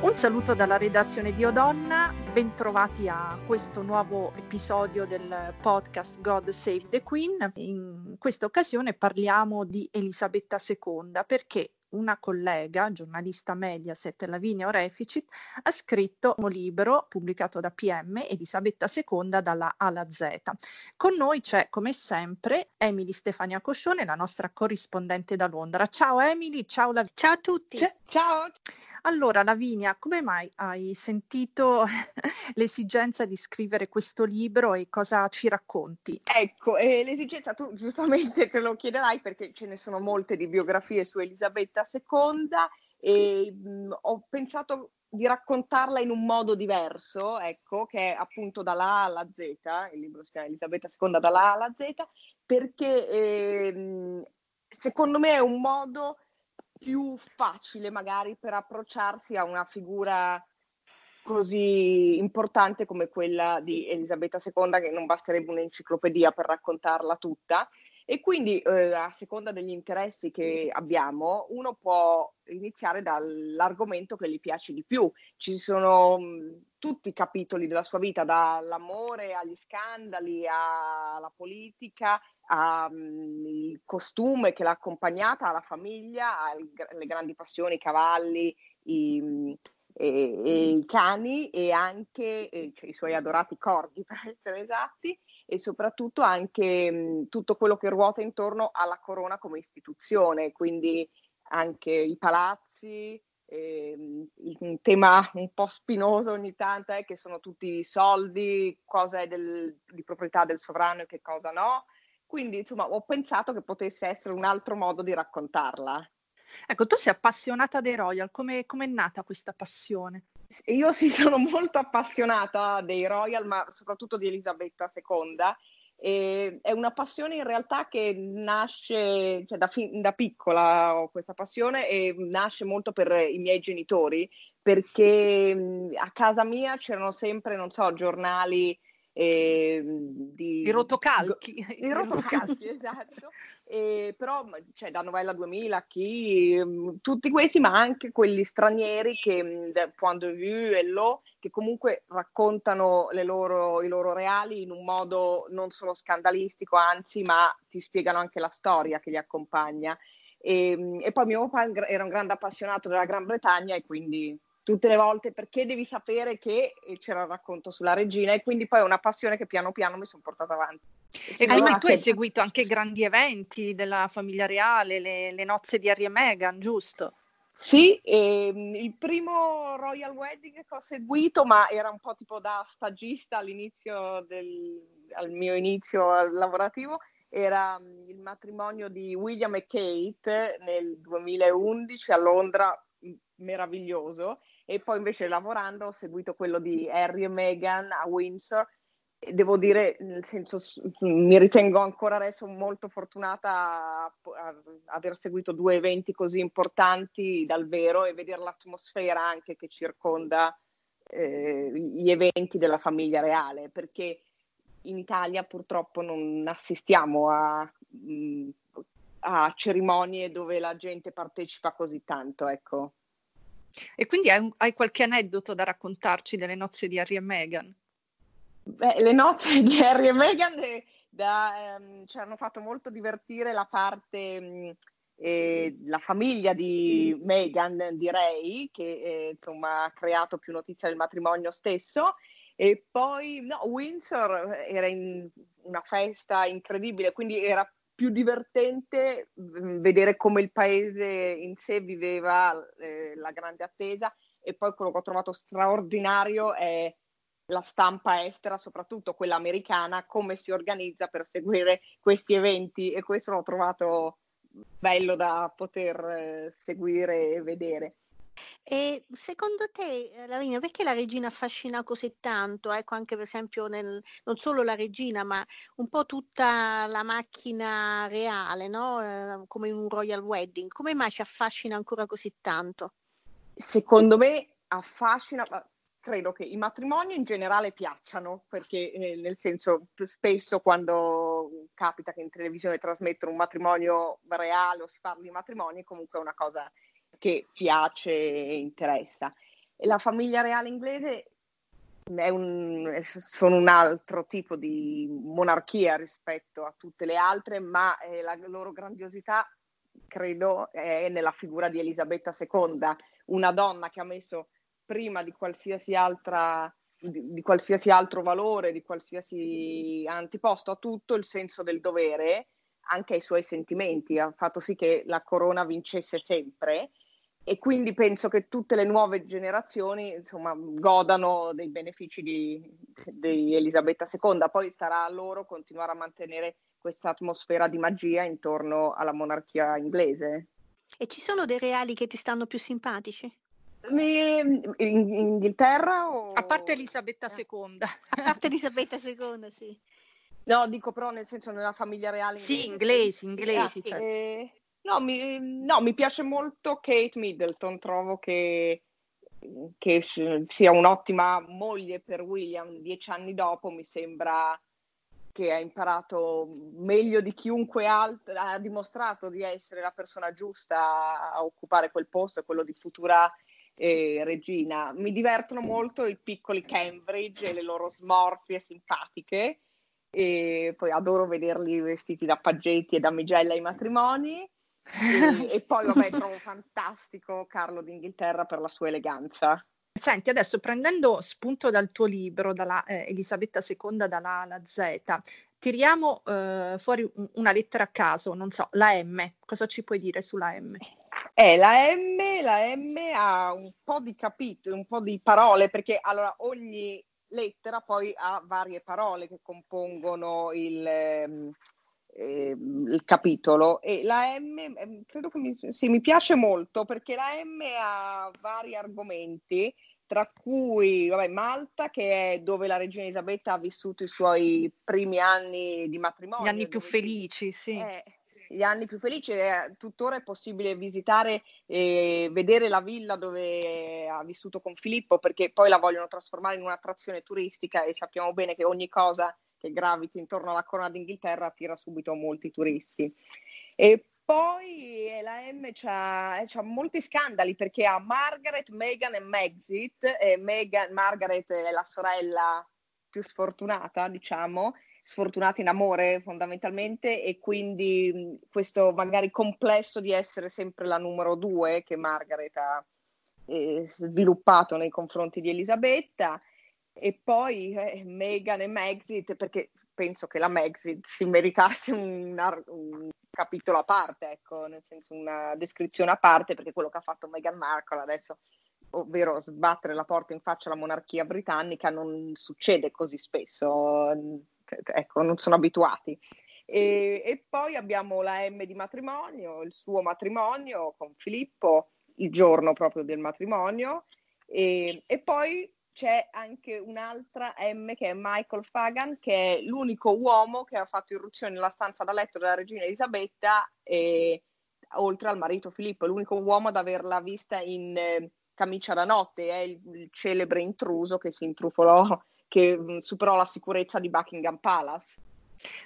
Un saluto dalla redazione di Odonna, bentrovati a questo nuovo episodio del podcast God Save the Queen. In questa occasione parliamo di Elisabetta II perché una collega, giornalista Mediaset, Lavinia Oreficit, ha scritto un libro pubblicato da PM, Elisabetta II dalla A alla Z. Con noi c'è, come sempre, Emily Stefania Coscione, la nostra corrispondente da Londra. Ciao Emily, ciao Lavinia. Ciao a tutti. C- ciao. Allora, Lavinia, come mai hai sentito l'esigenza di scrivere questo libro e cosa ci racconti? Ecco, eh, l'esigenza, tu giustamente te lo chiederai perché ce ne sono molte di biografie su Elisabetta II e mh, ho pensato di raccontarla in un modo diverso, ecco, che è appunto dalla A alla Z, il libro si chiama Elisabetta II dalla A alla Z, perché eh, secondo me è un modo più facile magari per approcciarsi a una figura così importante come quella di Elisabetta II, che non basterebbe un'enciclopedia per raccontarla tutta. E quindi, eh, a seconda degli interessi che abbiamo, uno può iniziare dall'argomento che gli piace di più. Ci sono mh, tutti i capitoli della sua vita, dall'amore agli scandali, alla politica, al costume che l'ha accompagnata, alla famiglia, alle grandi passioni, i cavalli, i, e, e i cani e anche cioè, i suoi adorati corgi per essere esatti e soprattutto anche mh, tutto quello che ruota intorno alla corona come istituzione, quindi anche i palazzi, eh, un tema un po' spinoso ogni tanto è che sono tutti soldi, cosa è del, di proprietà del sovrano e che cosa no. Quindi insomma ho pensato che potesse essere un altro modo di raccontarla. Ecco, tu sei appassionata dei Royal, come è nata questa passione? Io sì, sono molto appassionata dei Royal, ma soprattutto di Elisabetta II. E è una passione in realtà che nasce cioè da, fin, da piccola ho questa passione e nasce molto per i miei genitori perché a casa mia c'erano sempre, non so, giornali eh, di, I rotocalchi. I rotocalchi, esatto. Eh, però cioè, da Novella 2000, chi, tutti questi, ma anche quelli stranieri che Point de Vue e Lo, che comunque raccontano loro, i loro reali in un modo non solo scandalistico, anzi, ma ti spiegano anche la storia che li accompagna. E, e poi mio papà era un grande appassionato della Gran Bretagna e quindi tutte le volte perché devi sapere che c'era il racconto sulla regina e quindi poi è una passione che piano piano mi sono portata avanti. E quindi tu hai seguito anche grandi eventi della famiglia reale, le, le nozze di Harry e Meghan, giusto? Sì, ehm, il primo Royal Wedding che ho seguito, ma era un po' tipo da stagista all'inizio del al mio inizio lavorativo, era mm, il matrimonio di William e Kate nel 2011 a Londra, meraviglioso e poi invece lavorando ho seguito quello di Harry e Meghan a Windsor e devo dire, nel senso, mi ritengo ancora adesso molto fortunata a, aver seguito due eventi così importanti dal vero e vedere l'atmosfera anche che circonda eh, gli eventi della famiglia reale, perché in Italia purtroppo non assistiamo a, mh, a cerimonie dove la gente partecipa così tanto, ecco. E quindi hai, hai, qualche aneddoto da raccontarci delle nozze di Harry e Meghan? Beh, le nozze di Harry e Meghan eh, da, ehm, ci hanno fatto molto divertire la parte, mh, mm, eh, la famiglia di Meghan, direi, che eh, insomma ha creato più notizia del matrimonio stesso. E poi no, Windsor era in una festa incredibile, quindi era più divertente mm, vedere come il paese in sé viveva eh, la grande attesa e poi quello che ho trovato straordinario è la stampa estera, soprattutto quella americana, come si organizza per seguire questi eventi e questo l'ho trovato bello da poter eh, seguire e vedere. E secondo te, eh, Lavinia, perché la regina affascina così tanto? Ecco, anche per esempio nel, non solo la regina, ma un po' tutta la macchina reale, no? Eh, come in un royal wedding. Come mai ci affascina ancora così tanto? Secondo me affascina, credo che i matrimoni in generale piacciono, perché eh, nel senso spesso quando capita che in televisione trasmettono un matrimonio reale o si parla di matrimoni, comunque è una cosa che piace e interessa. E la famiglia reale inglese un, sono un altro tipo di monarchia rispetto a tutte le altre, ma eh, la loro grandiosità credo è nella figura di Elisabetta II, una donna che ha messo prima di qualsiasi altra di, di, qualsiasi altro valore, di qualsiasi antiposto a tutto il senso del dovere, anche ai suoi sentimenti, ha fatto sì che la corona vincesse sempre e quindi penso che tutte le nuove generazioni insomma, godano dei benefici di, di Elisabetta II, poi starà a loro continuare a mantenere questa atmosfera di magia intorno alla monarchia inglese. E ci sono dei reali che ti stanno più simpatici? In, in Inghilterra o... A parte Elisabetta II. A parte Elisabetta II, sì. No, dico però nel senso nella famiglia reale inglese. Sì, inglesi, inglesi. Sì, cioè. eh, no, mi, no, mi piace molto Kate Middleton, trovo che, che sia un'ottima moglie per William dieci anni dopo, mi sembra che ha imparato meglio di chiunque altro, ha dimostrato di essere la persona giusta a occupare quel posto, quello di futura eh, regina. Mi divertono molto i piccoli Cambridge e le loro smorfie simpatiche e poi adoro vederli vestiti da paggetti e damigella ai matrimoni. E, e poi vabbè trovo fantastico Carlo d'Inghilterra per la sua eleganza. Senti, adesso prendendo spunto dal tuo libro, dalla eh, Elisabetta II dalla A alla Z, tiriamo eh, fuori una lettera a caso, non so, la M. Cosa ci puoi dire sulla M? Eh, la M, la M ha un po' di capitoli, un po' di parole, perché allora ogni lettera poi ha varie parole che compongono il, eh, il capitolo e la M ehm, credo che mi, sì, mi piace molto perché la M ha vari argomenti tra cui vabbè, Malta, che è dove la regina Elisabetta ha vissuto i suoi primi anni di matrimonio. Gli anni più felici, sì. Eh, gli anni più felici, eh, tuttora è possibile visitare e vedere la villa dove ha vissuto con Filippo, perché poi la vogliono trasformare in un'attrazione turistica e sappiamo bene che ogni cosa che graviti intorno alla corona d'Inghilterra attira subito molti turisti. E poi eh, la M c'ha, c'ha, molti scandali perché ha Margaret, Meghan e Megxit. E Meghan, Margaret è la sorella più sfortunata, diciamo, sfortunata in amore fondamentalmente e quindi questo magari complesso di essere sempre la numero due che Margaret ha eh, sviluppato nei confronti di Elisabetta e poi eh, Meghan e Megxit perché penso che la Megxit si meritasse un, un, capitolo a parte, ecco, nel senso una descrizione a parte perché quello che ha fatto Meghan Markle adesso, ovvero sbattere la porta in faccia alla monarchia britannica, non succede così spesso, ecco, non sono abituati. E, e poi abbiamo la M di matrimonio, il suo matrimonio con Filippo, il giorno proprio del matrimonio, e, e poi c'è anche un'altra M che è Michael Fagan, che è l'unico uomo che ha fatto irruzione nella stanza da letto della regina Elisabetta, e, oltre al marito Filippo, è l'unico uomo ad averla vista in eh, camicia da notte, è il, il, celebre intruso che si intrufolò, che mh, mm, superò la sicurezza di Buckingham Palace.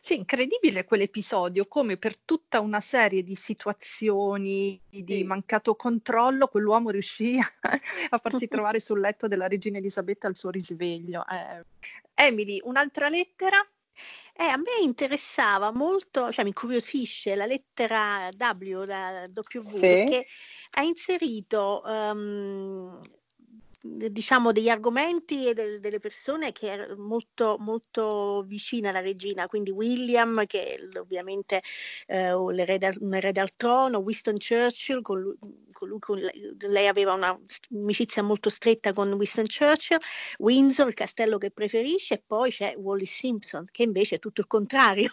Sì, incredibile quell'episodio, come per tutta una serie di situazioni di sì. mancato controllo, quell'uomo riuscì a farsi trovare sul letto della regina Elisabetta al suo risveglio. Eh. Emily, un'altra lettera? Eh, a me interessava molto, cioè mi incuriosisce la lettera W, la W, sì. perché ha inserito um, diciamo degli argomenti e de- delle persone che erano molto, molto vicine alla regina, quindi William che ovviamente eh, un erede al trono, Winston Churchill, con lui, con lui con lei, lei, aveva un'amicizia molto stretta con Winston Churchill, Windsor, il castello che preferisce, e poi c'è Wallis Simpson che invece è tutto il contrario.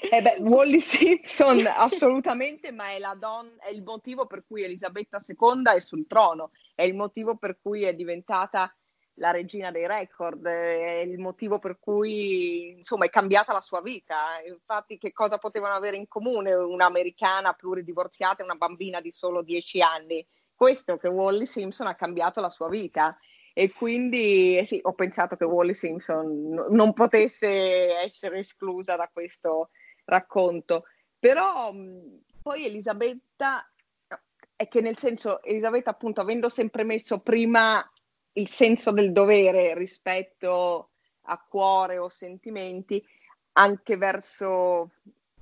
Eh beh, Wally Simpson assolutamente, ma è, la don- è il motivo per cui Elisabetta II è sul trono, è il motivo per cui è diventata la regina dei record, è il motivo per cui insomma è cambiata la sua vita. Infatti, che cosa potevano avere in comune un'americana pluridivorziata e una bambina di solo dieci anni? Questo che Wally Simpson ha cambiato la sua vita. E quindi eh sì, ho pensato che Wally Simpson non potesse essere esclusa da questo racconto. Però poi Elisabetta è che nel senso, Elisabetta appunto avendo sempre messo prima il senso del dovere rispetto a cuore o sentimenti, anche verso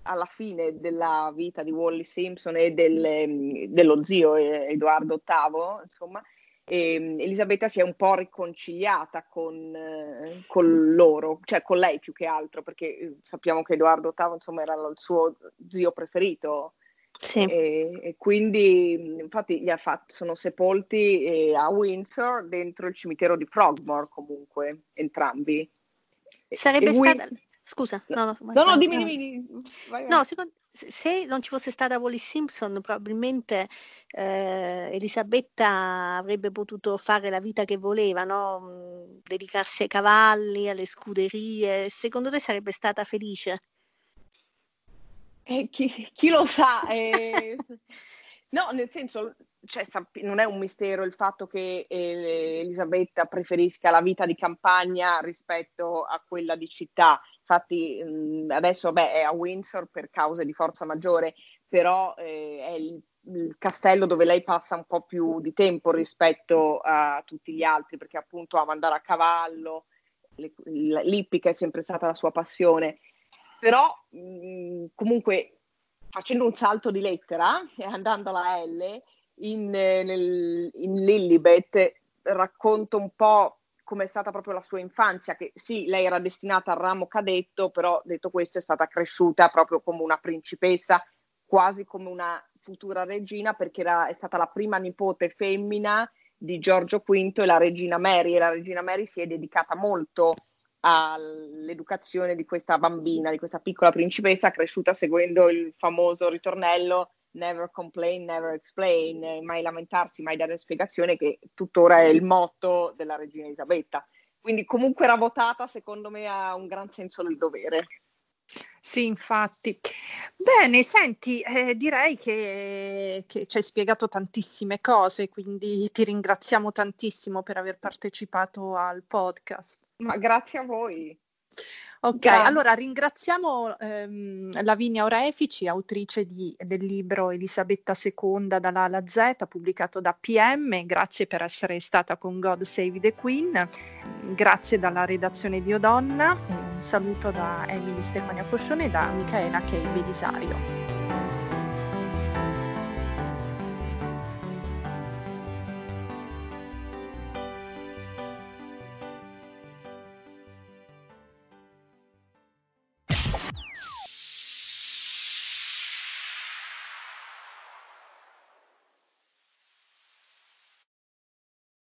alla fine della vita di Wally Simpson e del, dello zio Edoardo VIII, insomma, e Elisabetta si è un po' riconciliata con, eh, con, loro, cioè con lei più che altro, perché eh, sappiamo che Edoardo VIII insomma, era il suo zio preferito sì. E, e, quindi, infatti, gli ha fatto, sono sepolti eh, a Windsor dentro il cimitero di Frogmore, comunque, entrambi. Sarebbe e stata. Win... Scusa, no, no, no, no, dimmi, dimmi. Vai, vai. No, secondo... se non ci fosse stata Wally Simpson, probabilmente eh, Elisabetta avrebbe potuto fare la vita che voleva, no? dedicarsi ai cavalli, alle scuderie. Secondo te sarebbe stata felice? Eh, chi, chi, lo sa? Eh, no, nel senso, cioè, non è un mistero il fatto che eh, Elisabetta preferisca la vita di campagna rispetto a quella di città. Infatti, adesso beh, è a Windsor per cause di forza maggiore, però eh, è il, il, castello dove lei passa un po' più di tempo rispetto a tutti gli altri, perché appunto ama andare a cavallo, l'ippica è sempre stata la sua passione. Però mh, comunque facendo un salto di lettera e andando alla L in, nel, in Lilibet racconto un po' come è stata proprio la sua infanzia, che sì, lei era destinata al ramo cadetto, però detto questo è stata cresciuta proprio come una principessa, quasi come una futura regina, perché era, è stata la prima nipote femmina di Giorgio V e la regina Mary, e la regina Mary si è dedicata molto all'educazione di questa bambina, di questa piccola principessa cresciuta seguendo il famoso ritornello never complain, never explain, mai lamentarsi, mai dare spiegazione, che tuttora è il motto della regina Elisabetta. Quindi comunque era votata, secondo me, a un gran senso del dovere. Sì, infatti. Bene, senti, eh, direi che, che ci hai spiegato tantissime cose, quindi ti ringraziamo tantissimo per aver partecipato al podcast. Ma grazie a voi. Ok, Grazie. allora ringraziamo ehm, Lavinia Orefici, autrice di, del libro Elisabetta II dalla A alla Z, pubblicato da PM. Grazie per essere stata con God Save the Queen. Grazie dalla redazione di Odonna. un saluto da Emily Stefania Poscione e da Michaela Kei Belisario.